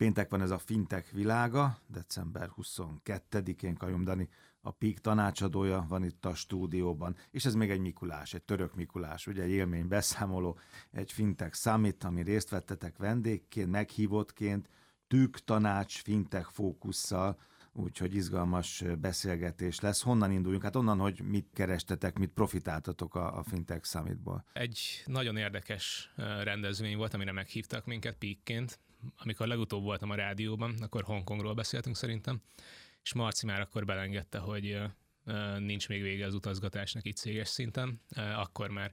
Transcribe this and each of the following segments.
Péntek van ez a fintek világa, december 22-én Kajom Dani, a PIK tanácsadója van itt a stúdióban, és ez még egy Mikulás, egy török Mikulás, ugye egy élmény beszámoló, egy fintek summit, ami részt vettetek vendégként, meghívottként, tűk tanács fintek fókusszal, úgyhogy izgalmas beszélgetés lesz. Honnan induljunk? Hát onnan, hogy mit kerestetek, mit profitáltatok a, a Fintech Summitból. Egy nagyon érdekes rendezvény volt, amire meghívtak minket píkként. Amikor legutóbb voltam a rádióban, akkor Hongkongról beszéltünk szerintem, és Marci már akkor belengedte, hogy nincs még vége az utazgatásnak itt céges szinten. Akkor már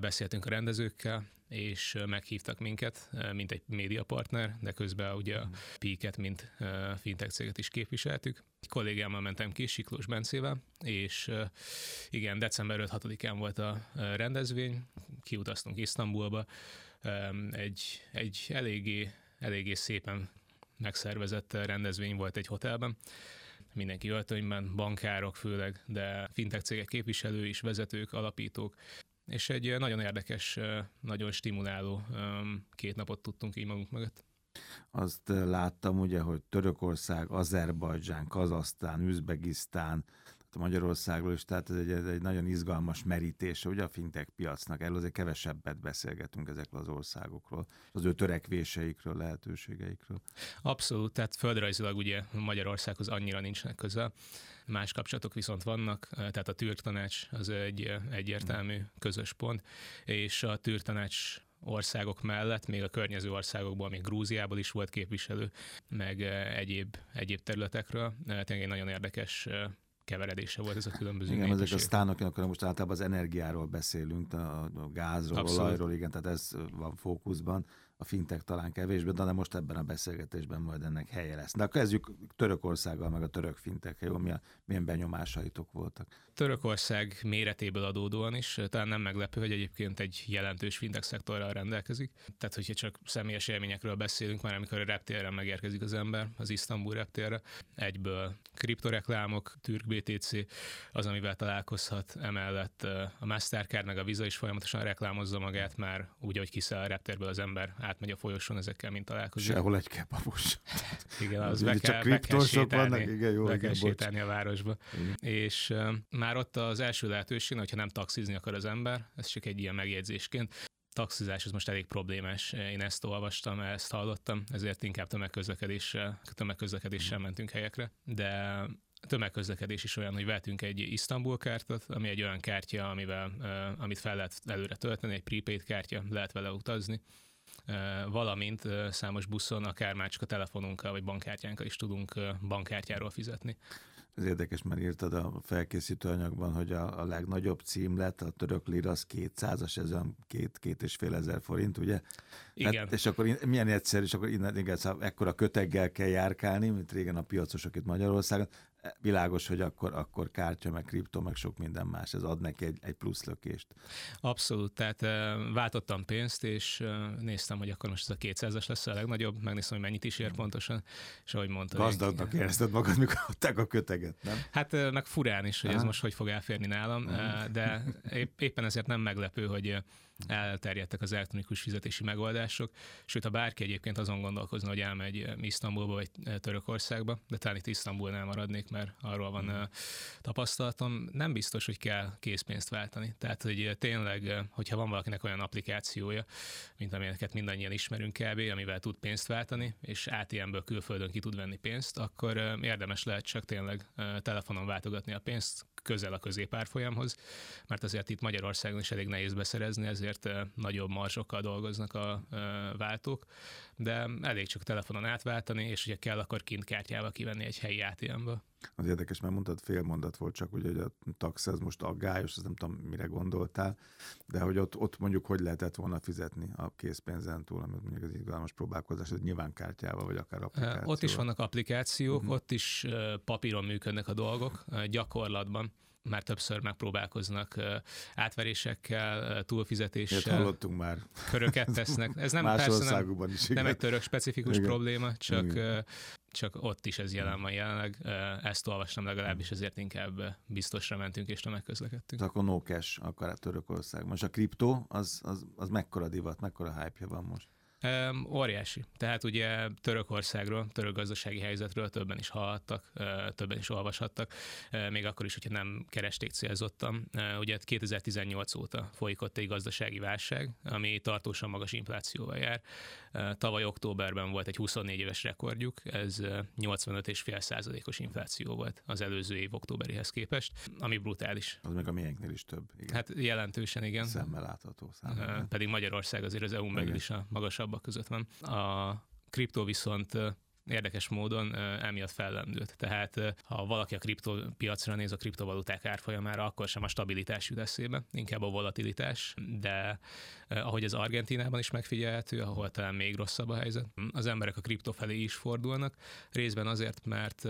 beszéltünk a rendezőkkel, és meghívtak minket, mint egy médiapartner, de közben ugye a Píket, mint fintech céget is képviseltük. Egy kollégámmal mentem ki, Siklós Bencével, és igen, december 5-6-án volt a rendezvény, kiutaztunk Isztambulba, egy, egy eléggé, eléggé szépen megszervezett rendezvény volt egy hotelben, mindenki öltönyben, bankárok főleg, de fintech cégek képviselői is, vezetők, alapítók, és egy nagyon érdekes, nagyon stimuláló két napot tudtunk így magunk mögött. Azt láttam ugye, hogy Törökország, Azerbajdzsán, Kazasztán, Üzbegisztán, Magyarországról is, tehát ez egy, ez egy nagyon izgalmas merítése ugye a fintech piacnak. Erről azért kevesebbet beszélgetünk ezekről az országokról, az ő törekvéseikről, lehetőségeikről. Abszolút, tehát földrajzilag ugye Magyarországhoz annyira nincsenek közel, más kapcsolatok viszont vannak, tehát a türk tanács az egy egyértelmű közös pont, és a türk tanács országok mellett, még a környező országokból, még Grúziából is volt képviselő, meg egyéb, egyéb területekről. Tényleg egy nagyon érdekes keveredése volt ez a különböző Igen, ezek a sztánok, akkor most általában az energiáról beszélünk, a, a gázról, Abszolút. olajról, igen, tehát ez van fókuszban a fintek talán kevésbé, de most ebben a beszélgetésben majd ennek helye lesz. De akkor kezdjük Törökországgal, meg a török fintek, jó? Milyen, milyen benyomásaitok voltak? Törökország méretéből adódóan is, talán nem meglepő, hogy egyébként egy jelentős fintek szektorral rendelkezik. Tehát, hogyha csak személyes élményekről beszélünk, már amikor a reptérre megérkezik az ember, az Isztambul reptérre, egyből kriptoreklámok, türk BTC az, amivel találkozhat, emellett a Mastercard meg a Visa is folyamatosan reklámozza magát már úgy, hogy kiszáll a reptérből az ember átmegy a folyosón ezekkel, mint találkozik. Sehol egy kebabos. igen, az, be, kell, be kell sétálni, vannak, igen, jó, be kell bocs. sétálni a városba. Igen. És uh, már ott az első lehetőség, hogyha nem taxizni akar az ember, ez csak egy ilyen megjegyzésként, taxizás az most elég problémás. Én ezt olvastam, ezt hallottam, ezért inkább tömegközlekedéssel, tömegközlekedéssel mentünk helyekre, de tömegközlekedés is olyan, hogy vettünk egy Isztambul kártyát, ami egy olyan kártya, amivel, amit fel lehet előre tölteni, egy prepaid kártya, lehet vele utazni, valamint számos buszon, akár már csak a telefonunkkal vagy bankkártyánkkal is tudunk bankkártyáról fizetni. Ez érdekes, mert írtad a felkészítő anyagban, hogy a, a legnagyobb címlet, a török lira, az 200-as, ez olyan két, két és fél ezer forint, ugye? Igen. Hát, és akkor milyen egyszerű, és akkor innen igen, szóval ekkora köteggel kell járkálni, mint régen a piacosok itt Magyarországon világos, hogy akkor, akkor kártya, meg kripto, meg sok minden más, ez ad neki egy, egy plusz lökést. Abszolút, tehát váltottam pénzt, és néztem, hogy akkor most ez a 200-as lesz a legnagyobb, megnéztem, hogy mennyit is ér pontosan, és ahogy mondta. Gazdagnak érezted magad, mikor adták a köteget, nem? Hát meg furán is, hogy Aha. ez most hogy fog elférni nálam, de éppen ezért nem meglepő, hogy elterjedtek az elektronikus fizetési megoldások, sőt, ha bárki egyébként azon gondolkozna, hogy elmegy Isztambulba vagy Törökországba, de talán itt Isztambulnál maradnék, mert arról van mm. tapasztalatom, nem biztos, hogy kell készpénzt váltani. Tehát, hogy tényleg, hogyha van valakinek olyan applikációja, mint amelyeket mindannyian ismerünk kb., amivel tud pénzt váltani, és ATM-ből külföldön ki tud venni pénzt, akkor érdemes lehet csak tényleg telefonon váltogatni a pénzt, közel a középárfolyamhoz, mert azért itt Magyarországon is elég nehéz beszerezni, ezért nagyobb marzsokkal dolgoznak a váltók, de elég csak telefonon átváltani, és hogyha kell, akkor kint kártyával kivenni egy helyi ATM-ből. Az érdekes, mert mondtad, fél mondat volt csak, ugye, hogy a tax ez most aggályos, az nem tudom, mire gondoltál, de hogy ott, ott mondjuk hogy lehetett volna fizetni a készpénzen túl, amit mondjuk az izgalmas próbálkozás, hogy nyilván kártyával, vagy akár applikációval. Ott is vannak applikációk, uh-huh. ott is papíron működnek a dolgok, gyakorlatban már többször megpróbálkoznak átverésekkel, túlfizetéssel. Ilyet hallottunk már. Köröket tesznek. Ez nem, Más persze nem, is, nem egy török specifikus igen. probléma, csak, igen. csak ott is ez jelen van jelenleg. Ezt olvastam legalábbis, ezért inkább biztosra mentünk és tömegközlekedtünk. Akkor no cash, akkor a Törökország. Most a kriptó, az, az, az mekkora divat, mekkora hype van most? Óriási. Tehát ugye Törökországról, török gazdasági helyzetről többen is hallhattak, többen is olvashattak, még akkor is, hogyha nem keresték célzottan. Ugye 2018 óta folyik ott egy gazdasági válság, ami tartósan magas inflációval jár. Tavaly októberben volt egy 24 éves rekordjuk, ez 85,5 százalékos infláció volt az előző év októberihez képest, ami brutális. Az meg a miénknél is több. Igen. Hát jelentősen igen. Szemmel látható szemmel. Pedig Magyarország azért az EU-n belül is a magasabbak között van. A kriptó viszont érdekes módon emiatt fellendült. Tehát ha valaki a kriptopiacra néz a kriptovaluták árfolyamára, akkor sem a stabilitás jut eszébe, inkább a volatilitás, de ahogy az Argentinában is megfigyelhető, ahol talán még rosszabb a helyzet, az emberek a kripto felé is fordulnak, részben azért, mert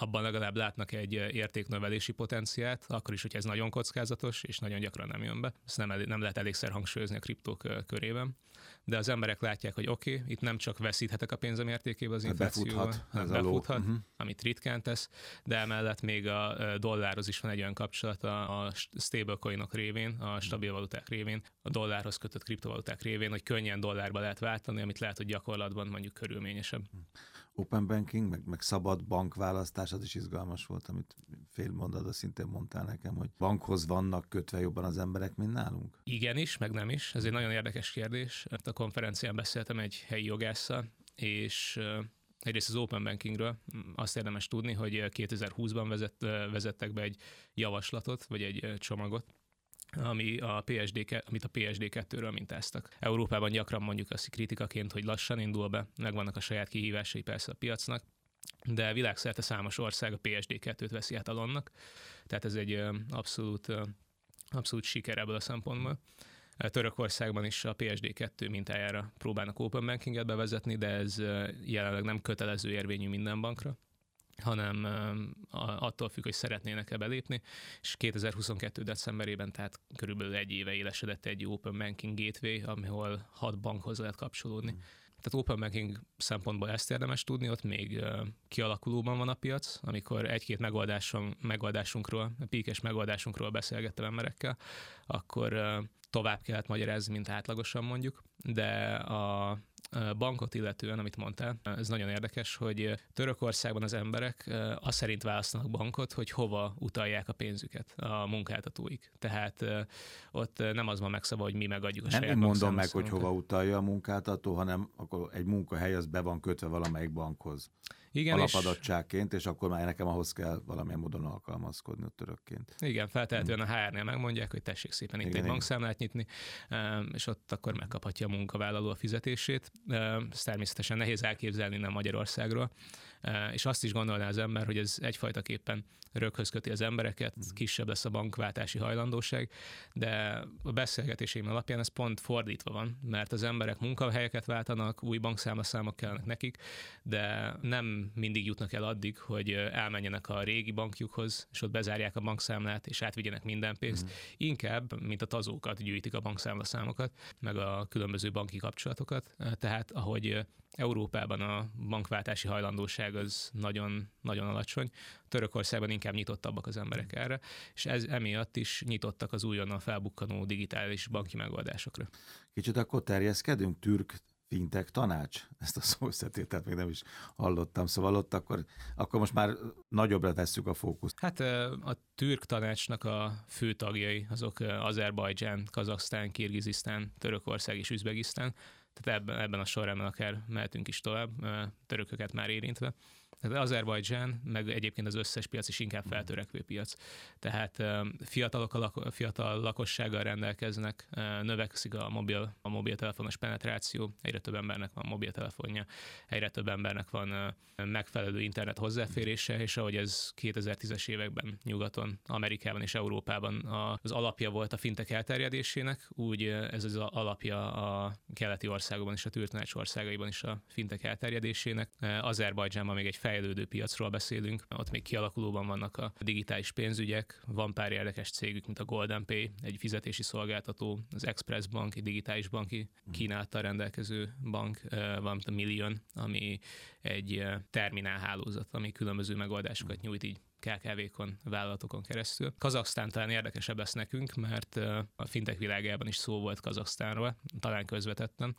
abban legalább látnak egy értéknövelési potenciát, akkor is, hogy ez nagyon kockázatos, és nagyon gyakran nem jön be. Ezt nem, nem lehet elégszer hangsúlyozni a kriptók körében de az emberek látják, hogy oké, okay, itt nem csak veszíthetek a pénzem értékébe az inflációval, befuthat, ez befuthat uh-huh. amit ritkán tesz, de emellett még a dollárhoz is van egy olyan kapcsolata a stablecoinok révén, a stabil valuták révén, a dollárhoz kötött kriptovaluták révén, hogy könnyen dollárba lehet váltani, amit lehet, hogy gyakorlatban mondjuk körülményesebb. Open banking, meg, meg szabad bankválasztás, az is izgalmas volt, amit fél mondatban szintén mondtál nekem, hogy bankhoz vannak kötve jobban az emberek, mint nálunk? Igen is, meg nem is. Ez egy nagyon érdekes kérdés. A konferencián beszéltem egy helyi jogásszal, és egyrészt az Open Bankingről azt érdemes tudni, hogy 2020-ban vezet, vezettek be egy javaslatot, vagy egy csomagot, ami a PSD, amit a PSD2-ről mintáztak. Európában gyakran mondjuk azt kritikaként, hogy lassan indul be, megvannak a saját kihívásai persze a piacnak, de világszerte számos ország a PSD2-t veszi át alonnak, tehát ez egy abszolút, abszolút siker ebből a szempontból. Törökországban is a PSD2 mintájára próbálnak open bankinget bevezetni, de ez jelenleg nem kötelező érvényű minden bankra hanem attól függ, hogy szeretnének-e belépni, és 2022. decemberében, tehát körülbelül egy éve élesedett egy Open Banking Gateway, ahol hat bankhoz lehet kapcsolódni. Mm. Tehát open banking szempontból ezt érdemes tudni, ott még kialakulóban van a piac, amikor egy-két megoldáson, megoldásunkról, píkes megoldásunkról beszélgettem emberekkel, akkor tovább kellett magyarázni, mint átlagosan mondjuk, de a bankot illetően, amit mondtál, ez nagyon érdekes, hogy Törökországban az emberek azt szerint választanak bankot, hogy hova utalják a pénzüket a munkáltatóik. Tehát ott nem az van megszabva, hogy mi megadjuk a nem Nem mondom meg, hogy hova utalja a munkáltató, hanem akkor egy munkahely az be van kötve valamelyik bankhoz. Igen, alapadottságként, és... és akkor már nekem ahhoz kell valamilyen módon alkalmazkodni a törökként. Igen, feltehetően a HR-nél megmondják, hogy tessék szépen itt igen, egy igen. bankszámlát nyitni, és ott akkor megkaphatja a munkavállaló a fizetését. Ez természetesen nehéz elképzelni nem Magyarországról, és azt is gondolná az ember, hogy ez egyfajtaképpen röghöz köti az embereket, mm. kisebb lesz a bankváltási hajlandóság, de a beszélgetéseim alapján ez pont fordítva van, mert az emberek munkahelyeket váltanak, új bankszámlaszámok kellenek nekik, de nem mindig jutnak el addig, hogy elmenjenek a régi bankjukhoz, és ott bezárják a bankszámlát, és átvigyenek minden pénzt. Mm. Inkább, mint a tazókat gyűjtik a bankszámlaszámokat, meg a különböző banki kapcsolatokat. Tehát ahogy Európában a bankváltási hajlandóság az nagyon, nagyon alacsony. Törökországban inkább nyitottabbak az emberek erre, és ez emiatt is nyitottak az újonnan felbukkanó digitális banki megoldásokra. Kicsit akkor terjeszkedünk, türk fintek tanács? Ezt a szószetétet még nem is hallottam, szóval ott akkor, akkor most már nagyobbra tesszük a fókuszt. Hát a türk tanácsnak a fő tagjai azok Azerbajdzsán, Kazaksztán, Kirgizisztán, Törökország és Üzbegisztán, tehát ebben, ebben a sorrendben akár mehetünk is tovább, törököket már érintve. Tehát Azerbajdzsán, meg egyébként az összes piac is inkább feltörekvő piac. Tehát fiatalok a fiatal lakossággal rendelkeznek, növekszik a, mobil, a mobiltelefonos penetráció, egyre több embernek van mobiltelefonja, egyre több embernek van megfelelő internet hozzáférése, és ahogy ez 2010-es években nyugaton, Amerikában és Európában az alapja volt a fintek elterjedésének, úgy ez az alapja a keleti országokban és a tűrtanács országaiban is a fintek elterjedésének. Azerbajdzsánban még egy fejlődő piacról beszélünk, ott még kialakulóban vannak a digitális pénzügyek, van pár érdekes cégük, mint a Golden Pay, egy fizetési szolgáltató, az Express Bank, egy digitális banki Kínáltal rendelkező bank, van a Million, ami egy terminálhálózat, ami különböző megoldásokat nyújt így KKV-kon, vállalatokon keresztül. Kazaksztán talán érdekesebb lesz nekünk, mert a fintech világában is szó volt Kazaksztánról, talán közvetetten,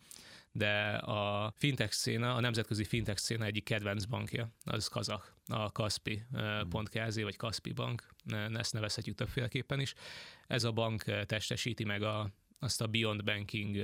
de a fintech széna, a nemzetközi fintech széna egyik kedvenc bankja, az kazak, a Kaspi.kz vagy Kaspi Bank, ezt nevezhetjük többféleképpen is. Ez a bank testesíti meg a, azt a Beyond Banking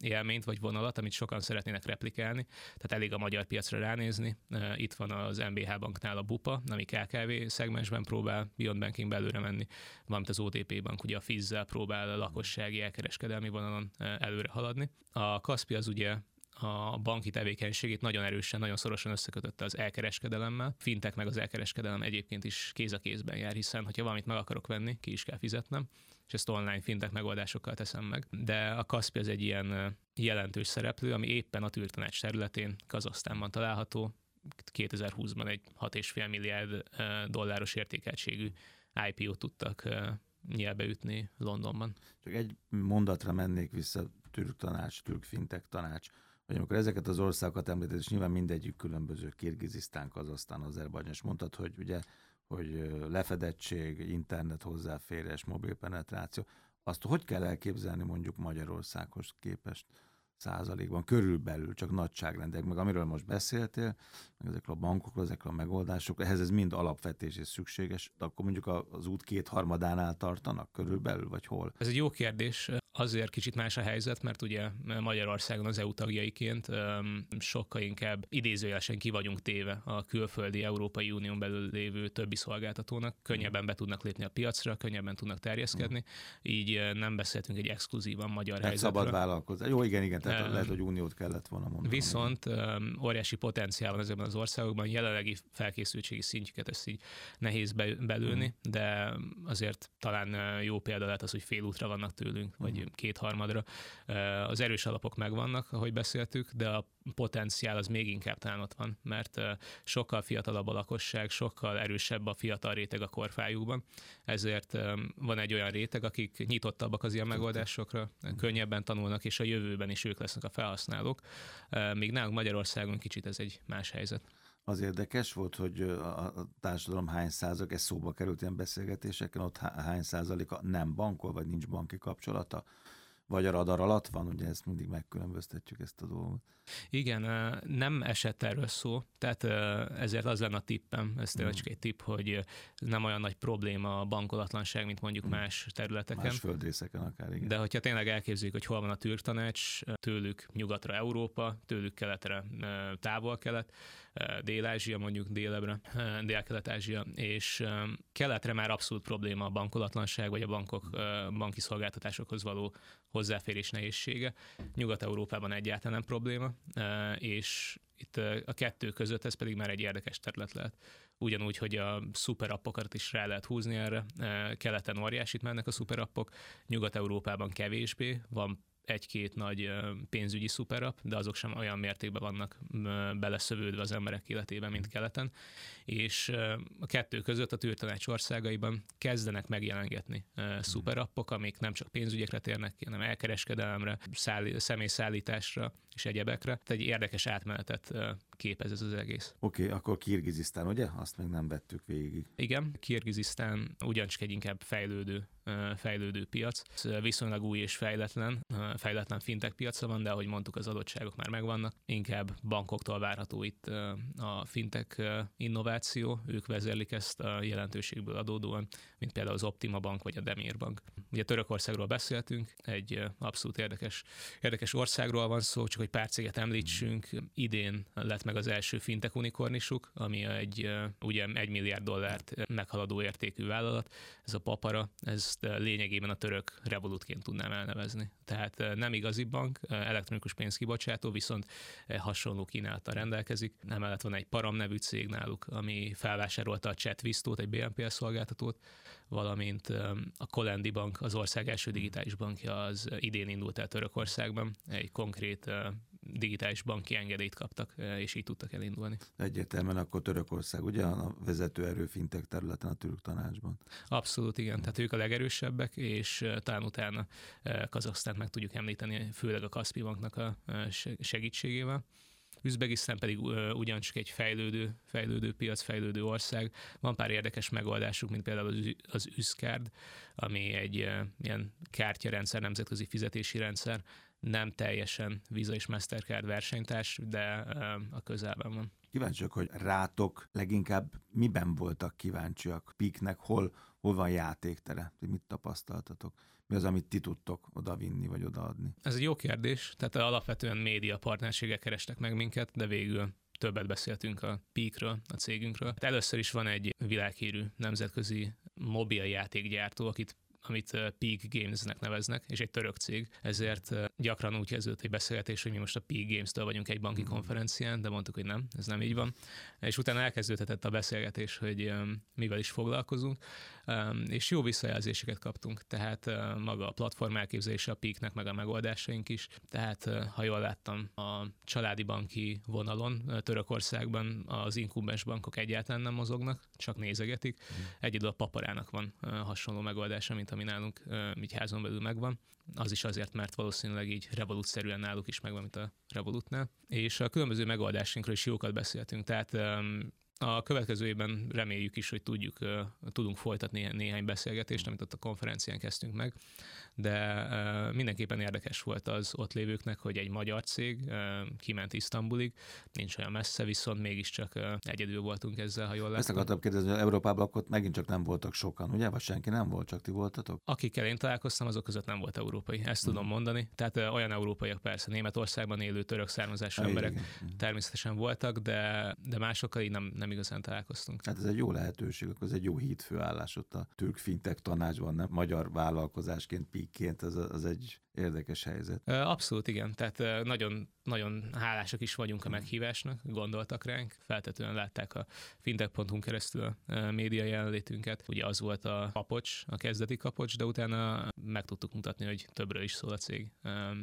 élményt vagy vonalat, amit sokan szeretnének replikálni, tehát elég a magyar piacra ránézni. Itt van az MBH banknál a BUPA, ami KKV szegmensben próbál Beyond Banking belőle menni, valamint az OTP bank ugye a FIZ-zel próbál a lakossági elkereskedelmi vonalon előre haladni. A Kaspi az ugye a banki tevékenységét nagyon erősen, nagyon szorosan összekötötte az elkereskedelemmel. Fintek meg az elkereskedelem egyébként is kéz a kézben jár, hiszen ha valamit meg akarok venni, ki is kell fizetnem és ezt online fintek megoldásokkal teszem meg. De a Kaspi az egy ilyen jelentős szereplő, ami éppen a tűrtanács területén Kazasztánban található, 2020-ban egy 6,5 milliárd dolláros értékeltségű IPO-t tudtak nyelbe ütni Londonban. Csak egy mondatra mennék vissza, türk tanács, türk fintek tanács, hogy amikor ezeket az országokat említett, és nyilván mindegyik különböző, Kirgizisztán, Kazasztán, Azerbajdzsán, és mondtad, hogy ugye hogy lefedettség, internet hozzáférés, mobil penetráció, azt hogy kell elképzelni mondjuk Magyarországhoz képest százalékban, körülbelül, csak nagyságrendek, meg amiről most beszéltél, meg ezekről a bankokról, ezekről a megoldásokról, ehhez ez mind alapvetés és szükséges, de akkor mondjuk az út kétharmadánál tartanak körülbelül, vagy hol? Ez egy jó kérdés. Azért kicsit más a helyzet, mert ugye Magyarországon az EU tagjaiként sokkal inkább idézőjelesen ki vagyunk téve a külföldi Európai Unión belül lévő többi szolgáltatónak. Könnyebben be tudnak lépni a piacra, könnyebben tudnak terjeszkedni, így nem beszéltünk egy exkluzívan magyar egy helyzetről. szabad vállalkozás. Jó, igen, igen, tehát um, lehet, hogy uniót kellett volna mondani. Viszont um, óriási potenciál van ezekben az országokban, jelenlegi felkészültségi szintjüket ezt így nehéz be, belőni, mm. de azért talán jó példa lehet az, hogy félútra vannak tőlünk, vagy mm. Kétharmadra. Az erős alapok megvannak, ahogy beszéltük, de a potenciál az még inkább talán ott van, mert sokkal fiatalabb a lakosság, sokkal erősebb a fiatal réteg a korfájukban, ezért van egy olyan réteg, akik nyitottabbak az ilyen megoldásokra, könnyebben tanulnak, és a jövőben is ők lesznek a felhasználók, míg nálunk Magyarországon kicsit ez egy más helyzet. Az érdekes volt, hogy a társadalom hány százalék, ez szóba került ilyen beszélgetéseken, ott hány százaléka nem bankol, vagy nincs banki kapcsolata vagy a radar alatt van, ugye ezt mindig megkülönböztetjük ezt a dolgot. Igen, nem esett erről szó, tehát ezért az lenne a tippem, ez tényleg mm. csak egy tipp, hogy nem olyan nagy probléma a bankolatlanság, mint mondjuk mm. más területeken. Más földrészeken akár, igen. De hogyha tényleg elképzeljük, hogy hol van a türk tanács, tőlük nyugatra Európa, tőlük keletre távol-kelet, Dél-Ázsia, mondjuk délebre, Dél-Kelet-Ázsia, és keletre már abszolút probléma a bankolatlanság, vagy a bankok, banki szolgáltatásokhoz való hozzáférés nehézsége. Nyugat-Európában egyáltalán nem probléma, és itt a kettő között ez pedig már egy érdekes terület lehet. Ugyanúgy, hogy a szuperappokat is rá lehet húzni erre. Keleten óriásit mennek a szuperappok, Nyugat-Európában kevésbé, van egy-két nagy pénzügyi szuperap, de azok sem olyan mértékben vannak beleszövődve az emberek életében, mint keleten. És a kettő között a tűrtanács országaiban kezdenek megjelengetni szuperappok, amik nem csak pénzügyekre térnek ki, hanem elkereskedelemre, szállí- személyszállításra és egyebekre. Tehát egy érdekes átmenetet képez ez az egész. Oké, okay, akkor Kirgizisztán, ugye? Azt még nem vettük végig. Igen, Kirgizisztán ugyancsak egy inkább fejlődő fejlődő piac. Viszonylag új és fejletlen, fejletlen fintech piaca van, de ahogy mondtuk, az adottságok már megvannak. Inkább bankoktól várható itt a fintech innováció, ők vezérlik ezt a jelentőségből adódóan, mint például az Optima Bank vagy a Demir Bank. Ugye Törökországról beszéltünk, egy abszolút érdekes, érdekes országról van szó, csak hogy pár céget említsünk. Idén lett meg az első fintech unikornisuk, ami egy ugye egy milliárd dollárt meghaladó értékű vállalat. Ez a Papara, ez ezt lényegében a török revolutként tudnám elnevezni. Tehát nem igazi bank, elektronikus pénzkibocsátó, viszont hasonló kínálta rendelkezik. Emellett van egy Param nevű cég náluk, ami felvásárolta a ChatVistót, egy BNPL szolgáltatót, valamint a Kolendi Bank, az ország első digitális bankja az idén indult el Törökországban, egy konkrét digitális banki engedélyt kaptak, és így tudtak elindulni. Egyértelműen akkor Törökország, ugye a vezető erő fintek területen a török tanácsban? Abszolút igen, tehát ők a legerősebbek, és talán utána Kazaksztánt meg tudjuk említeni, főleg a Kaspi Banknak a segítségével Üzbegisztán pedig ugyancsak egy fejlődő, fejlődő piac, fejlődő ország. Van pár érdekes megoldásuk, mint például az Üszkárd, ami egy ilyen kártyarendszer, nemzetközi fizetési rendszer, nem teljesen Visa és Mastercard versenytárs, de a közelben van. Kíváncsiak, hogy rátok leginkább miben voltak kíváncsiak Piknek, hol, hol van játéktere, mit tapasztaltatok? Mi az, amit ti tudtok odavinni vagy odaadni? Ez egy jó kérdés. Tehát alapvetően média partnerségek kerestek meg minket, de végül többet beszéltünk a Peakről, a cégünkről. Hát először is van egy világhírű nemzetközi mobiljátékgyártó, akit amit Peak Games-nek neveznek, és egy török cég, ezért gyakran úgy kezdődött egy beszélgetés, hogy mi most a Peak Games-től vagyunk egy banki mm. konferencián, de mondtuk, hogy nem, ez nem így van. És utána elkezdődhetett a beszélgetés, hogy mivel is foglalkozunk, és jó visszajelzéseket kaptunk, tehát maga a platform elképzelése a Peaknek, meg a megoldásaink is. Tehát, ha jól láttam, a családi banki vonalon Törökországban az inkubens bankok egyáltalán nem mozognak, csak nézegetik. Mm. Egyedül a paparának van hasonló megoldása, mint ami nálunk így házon belül megvan. Az is azért, mert valószínűleg így revolutszerűen náluk is megvan, mint a Revolutnál. És a különböző megoldásainkról is jókat beszéltünk. Tehát a következő évben reméljük is, hogy tudjuk, tudunk folytatni néhány beszélgetést, amit ott a konferencián kezdtünk meg, de mindenképpen érdekes volt az ott lévőknek, hogy egy magyar cég kiment Isztambulig, nincs olyan messze, viszont mégiscsak egyedül voltunk ezzel, ha jól látom. Ezt akartam kérdezni, hogy Európában akkor megint csak nem voltak sokan, ugye? Vagy senki nem volt, csak ti voltatok? Akikkel én találkoztam, azok között nem volt európai. Ezt hmm. tudom mondani. Tehát olyan európaiak persze, Németországban élő török származású emberek igen. természetesen voltak, de, de másokkal így nem, nem igazán találkoztunk. Hát ez egy jó lehetőség, akkor ez egy jó hídfőállás ott a türk fintek tanácsban, nem? Magyar vállalkozásként pikként, az, az egy érdekes helyzet. Abszolút igen, tehát nagyon, nagyon hálásak is vagyunk a meghívásnak, gondoltak ránk, feltetően látták a fintech.hu keresztül a média jelenlétünket. Ugye az volt a kapocs, a kezdeti kapocs, de utána meg tudtuk mutatni, hogy többről is szól a cég,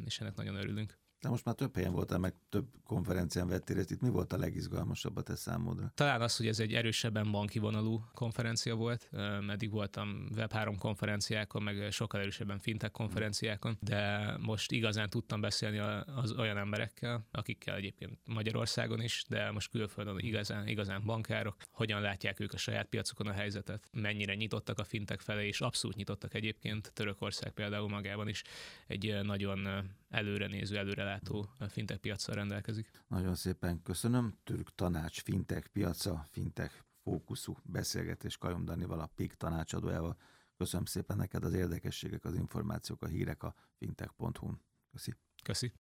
és ennek nagyon örülünk. De most már több helyen voltál, meg több konferencián vettél részt. Itt mi volt a legizgalmasabb a te számodra? Talán az, hogy ez egy erősebben banki vonalú konferencia volt. Meddig voltam Web3 konferenciákon, meg sokkal erősebben fintech konferenciákon, de most igazán tudtam beszélni az olyan emberekkel, akikkel egyébként Magyarországon is, de most külföldön igazán, igazán bankárok, hogyan látják ők a saját piacukon a helyzetet, mennyire nyitottak a fintek felé, és abszolút nyitottak egyébként. Törökország például magában is egy nagyon előre néző, előrelátó fintech piacsal rendelkezik. Nagyon szépen köszönöm. Türk Tanács fintech piaca, fintech fókuszú beszélgetés Kajom Danival, a PIK tanácsadójával. Köszönöm szépen neked az érdekességek, az információk, a hírek a fintech.hu-n. Köszi. Köszi.